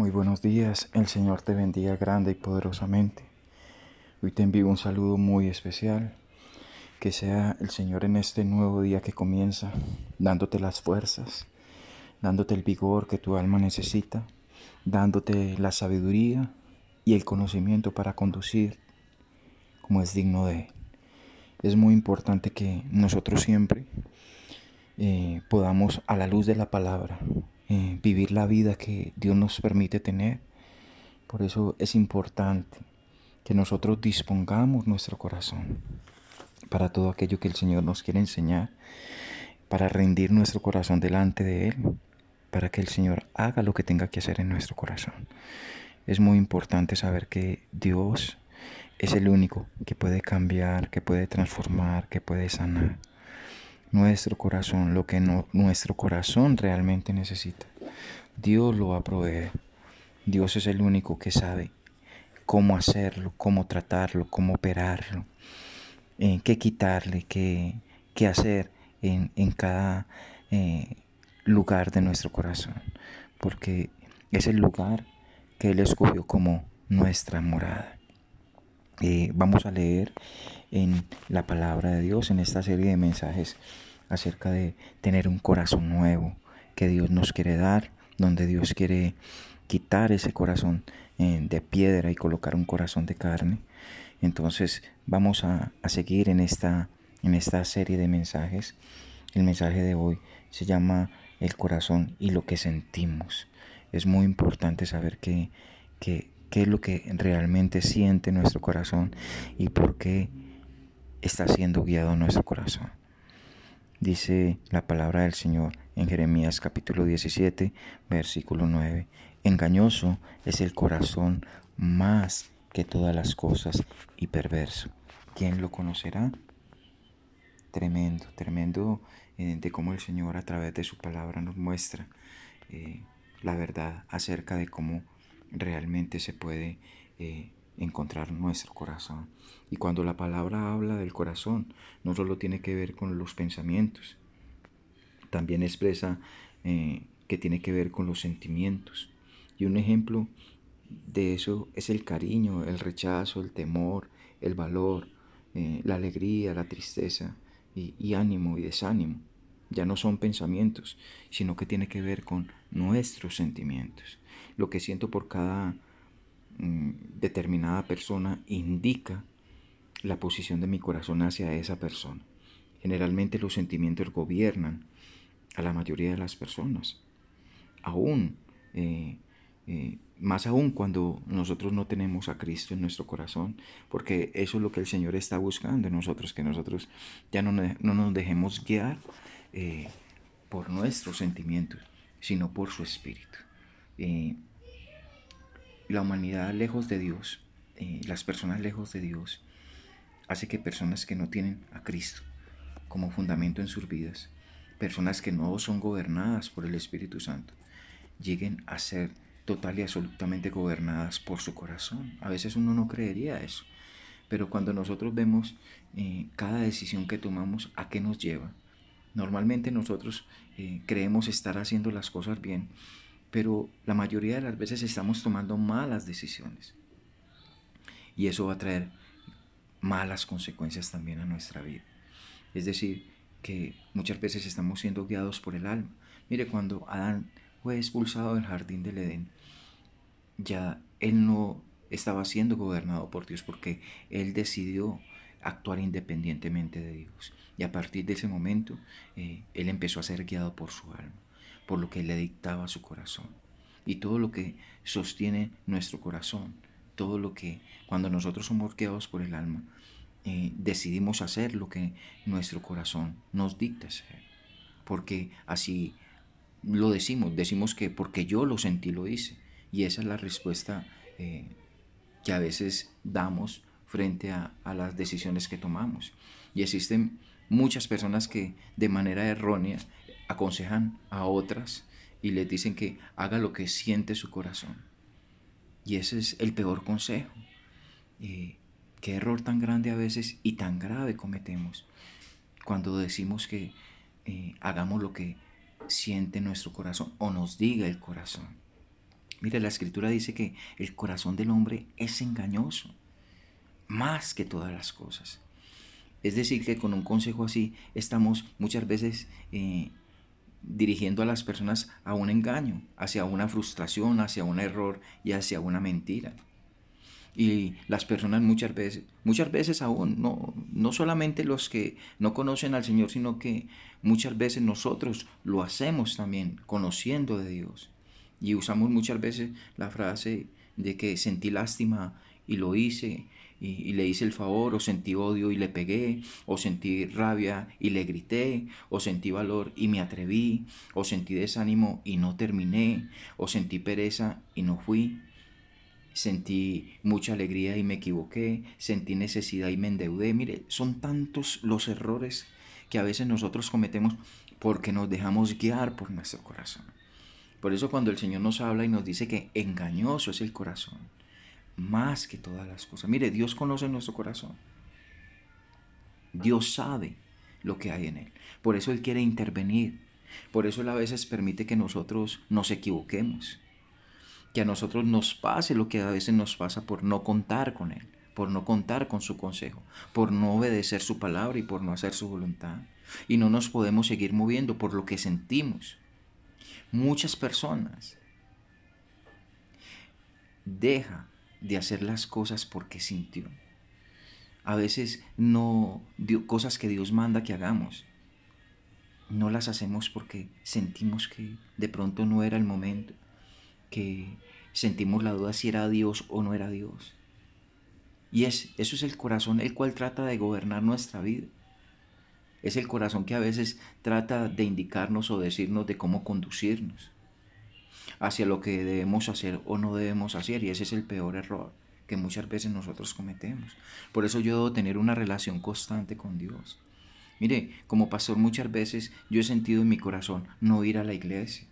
Muy buenos días, el Señor te bendiga grande y poderosamente. Hoy te envío un saludo muy especial. Que sea el Señor en este nuevo día que comienza, dándote las fuerzas, dándote el vigor que tu alma necesita, dándote la sabiduría y el conocimiento para conducir como es digno de Él. Es muy importante que nosotros siempre eh, podamos, a la luz de la palabra, eh, vivir la vida que Dios nos permite tener. Por eso es importante que nosotros dispongamos nuestro corazón para todo aquello que el Señor nos quiere enseñar, para rendir nuestro corazón delante de Él, para que el Señor haga lo que tenga que hacer en nuestro corazón. Es muy importante saber que Dios es el único que puede cambiar, que puede transformar, que puede sanar nuestro corazón, lo que nuestro corazón realmente necesita. Dios lo va a proveer. Dios es el único que sabe cómo hacerlo, cómo tratarlo, cómo operarlo, eh, qué quitarle, qué, qué hacer en, en cada eh, lugar de nuestro corazón. Porque es el lugar que Él escogió como nuestra morada. Eh, vamos a leer en la palabra de Dios, en esta serie de mensajes acerca de tener un corazón nuevo que Dios nos quiere dar, donde Dios quiere quitar ese corazón eh, de piedra y colocar un corazón de carne. Entonces vamos a, seguir en esta, en esta serie de mensajes. El mensaje de hoy se llama el corazón y lo que sentimos. Es muy importante saber qué, qué es lo que realmente siente nuestro corazón y por qué está siendo guiado nuestro corazón. Dice la palabra del Señor en Jeremías capítulo 17, versículo 9. Engañoso es el corazón más que todas las cosas y perverso. ¿Quién lo conocerá? Tremendo, tremendo eh, de cómo el Señor a través de su palabra nos muestra eh, la verdad acerca de cómo realmente se puede eh, encontrar nuestro corazón. Y cuando la palabra habla del corazón, no solo tiene que ver con los pensamientos, también expresa eh, que tiene que ver con los sentimientos. Y un ejemplo de eso es el cariño, el rechazo, el temor, el valor, eh, la alegría, la tristeza y, y ánimo y desánimo. Ya no son pensamientos, sino que tiene que ver con nuestros sentimientos. Lo que siento por cada Mm, determinada persona indica la posición de mi corazón hacia esa persona. Generalmente los sentimientos gobiernan a la mayoría de las personas. Aún, eh, eh, más aún cuando nosotros no tenemos a Cristo en nuestro corazón, porque eso es lo que el Señor está buscando en nosotros, que nosotros ya no, nos dejemos guiar eh, por nuestros sentimientos, sino por su espíritu la humanidad lejos de Dios, eh, las personas lejos de Dios, hace que personas que no tienen a Cristo como fundamento en sus vidas, personas que no son gobernadas por el Espíritu Santo, lleguen a ser total y absolutamente gobernadas por su corazón. A veces uno no creería eso, pero cuando nosotros vemos eh, cada decisión que tomamos, ¿a qué nos lleva? Normalmente nosotros eh, creemos estar haciendo las cosas bien, pero la mayoría de las veces estamos tomando malas decisiones. Y eso va a traer malas consecuencias también a nuestra vida. Es decir, que muchas veces estamos siendo guiados por el alma. Mire, cuando Adán fue expulsado del jardín del Edén, ya él no estaba siendo gobernado por Dios porque él decidió actuar independientemente de Dios. Y a partir de ese momento, eh, él empezó a ser guiado por su alma por lo que le dictaba su corazón. Y todo lo que sostiene nuestro corazón, todo lo que cuando nosotros somos guiados por el alma, eh, decidimos hacer lo que nuestro corazón nos dicta hacer. Porque así lo decimos, decimos que porque yo lo sentí, lo hice. Y esa es la respuesta eh, que a veces damos frente a, las decisiones que tomamos. Y existen muchas personas que de manera errónea aconsejan a otras y les dicen que haga lo que siente su corazón. Y ese es el peor consejo. Eh, qué error tan grande a veces y tan grave cometemos cuando decimos que eh, hagamos lo que siente nuestro corazón o nos diga el corazón. Mire, la escritura dice que el corazón del hombre es engañoso, más que todas las cosas. Es decir, que con un consejo así estamos muchas veces eh, dirigiendo a las personas a un engaño, hacia una frustración, hacia un error y hacia una mentira. Y las personas muchas veces, muchas veces aún, no, no solamente los que no conocen al Señor, sino que muchas veces nosotros lo hacemos también, conociendo de Dios. Y usamos muchas veces la frase de que sentí lástima y lo hice, y, le hice el favor, o sentí odio y le pegué, o sentí rabia y le grité, o sentí valor y me atreví, o sentí desánimo y no terminé, o sentí pereza y no fui. Sentí mucha alegría y me equivoqué, sentí necesidad y me endeudé. Mire, son tantos los errores que a veces nosotros cometemos porque nos dejamos guiar por nuestro corazón. Por eso cuando el Señor nos habla y nos dice que engañoso es el corazón, más que todas las cosas. Mire, Dios conoce nuestro corazón. Dios sabe lo que hay en él. Por eso Él quiere intervenir. Por eso Él a veces permite que nosotros nos equivoquemos. Que a nosotros nos pase lo que a veces nos pasa por no contar con Él, por no contar con su consejo, por no obedecer su palabra y por no hacer su voluntad. Y no nos podemos seguir moviendo por lo que sentimos. Muchas personas deja de hacer las cosas porque sintió. A veces no cosas que Dios manda que hagamos. No las hacemos porque sentimos que de pronto no era el momento, que sentimos la duda si era Dios o no era Dios. Y es, eso es el corazón el cual trata de gobernar nuestra vida. Es el corazón que a veces trata de indicarnos o decirnos de cómo conducirnos hacia lo que debemos hacer o no debemos hacer. Y ese es el peor error que muchas veces nosotros cometemos. Por eso yo debo tener una relación constante con Dios. Mire, como pastor muchas veces yo he sentido en mi corazón no ir a la iglesia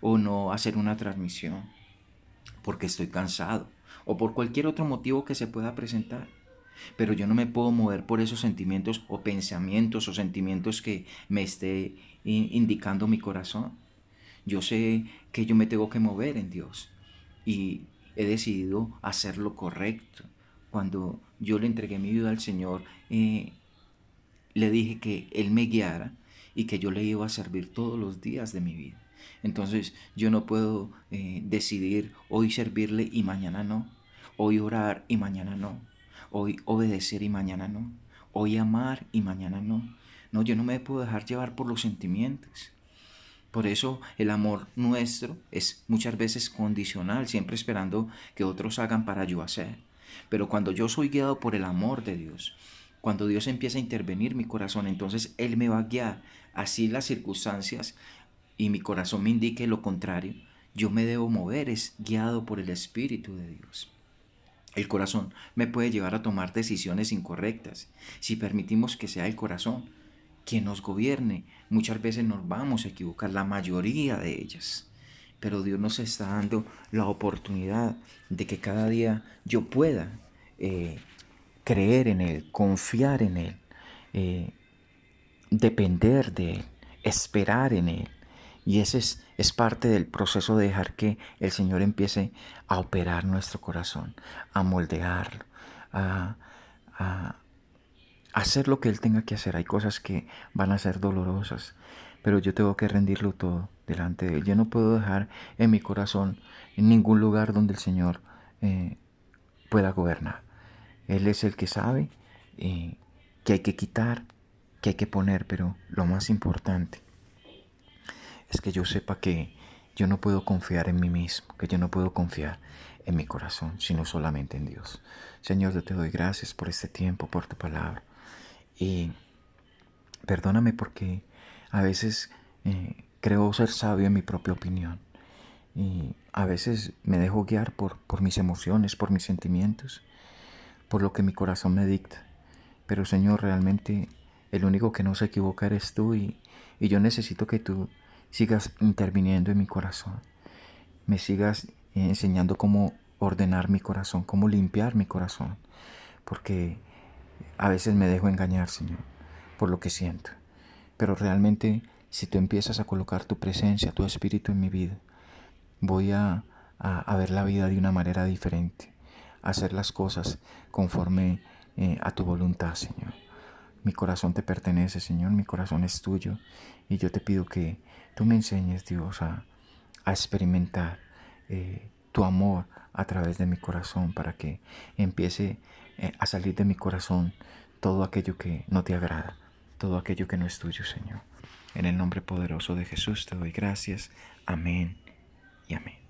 o no hacer una transmisión porque estoy cansado o por cualquier otro motivo que se pueda presentar. Pero yo no me puedo mover por esos sentimientos o pensamientos o sentimientos que me esté indicando mi corazón. Yo sé que yo me tengo que mover en Dios y he decidido hacer lo correcto. Cuando yo le entregué mi vida al Señor, eh, le dije que Él me guiara y que yo le iba a servir todos los días de mi vida. Entonces yo no puedo eh, decidir hoy servirle y mañana no. Hoy orar y mañana no. Hoy obedecer y mañana no. Hoy amar y mañana no. No, yo no me puedo dejar llevar por los sentimientos. Por eso el amor nuestro es muchas veces condicional, siempre esperando que otros hagan para yo hacer. Pero cuando yo soy guiado por el amor de Dios, cuando Dios empieza a intervenir en mi corazón, entonces Él me va a guiar. Así las circunstancias y mi corazón me indique lo contrario, yo me debo mover, es guiado por el Espíritu de Dios. El corazón me puede llevar a tomar decisiones incorrectas si permitimos que sea el corazón quien nos gobierne. Muchas veces nos vamos a equivocar, la mayoría de ellas. Pero Dios nos está dando la oportunidad de que cada día yo pueda eh, creer en Él, confiar en Él, eh, depender de Él, esperar en Él. Y ese es, es, parte del proceso de dejar que el Señor empiece a operar nuestro corazón, a moldearlo, a, a, hacer lo que Él tenga que hacer. Hay cosas que van a ser dolorosas, pero yo tengo que rendirlo todo delante de Él. Yo no puedo dejar en mi corazón en ningún lugar donde el Señor eh, pueda gobernar. Él es el que sabe eh, que hay que quitar, que hay que poner, pero lo más importante es que yo sepa que yo no puedo confiar en mí mismo, que yo no puedo confiar en mi corazón, sino solamente en Dios. Señor, yo te doy gracias por este tiempo, por tu palabra. Y perdóname porque a veces eh, creo ser sabio en mi propia opinión. Y a veces me dejo guiar por, por mis emociones, por mis sentimientos, por lo que mi corazón me dicta. Pero Señor, realmente el único que no se equivoca eres tú y, y yo necesito que tú sigas interviniendo en mi corazón. Me sigas enseñando cómo ordenar mi corazón, cómo limpiar mi corazón. Porque a veces me dejo engañar, Señor, por lo que siento. Pero realmente, si tú empiezas a colocar tu presencia, tu espíritu en mi vida, voy a, a, ver la vida de una manera diferente, a hacer las cosas conforme eh, a tu voluntad, Señor. Mi corazón te pertenece, Señor, mi corazón es tuyo y yo te pido que tú me enseñes, Dios, a, experimentar eh, tu amor a través de mi corazón para que empiece eh, a salir de mi corazón todo aquello que no te agrada, todo aquello que no es tuyo, Señor. En el nombre poderoso de Jesús te doy gracias. Amén y amén.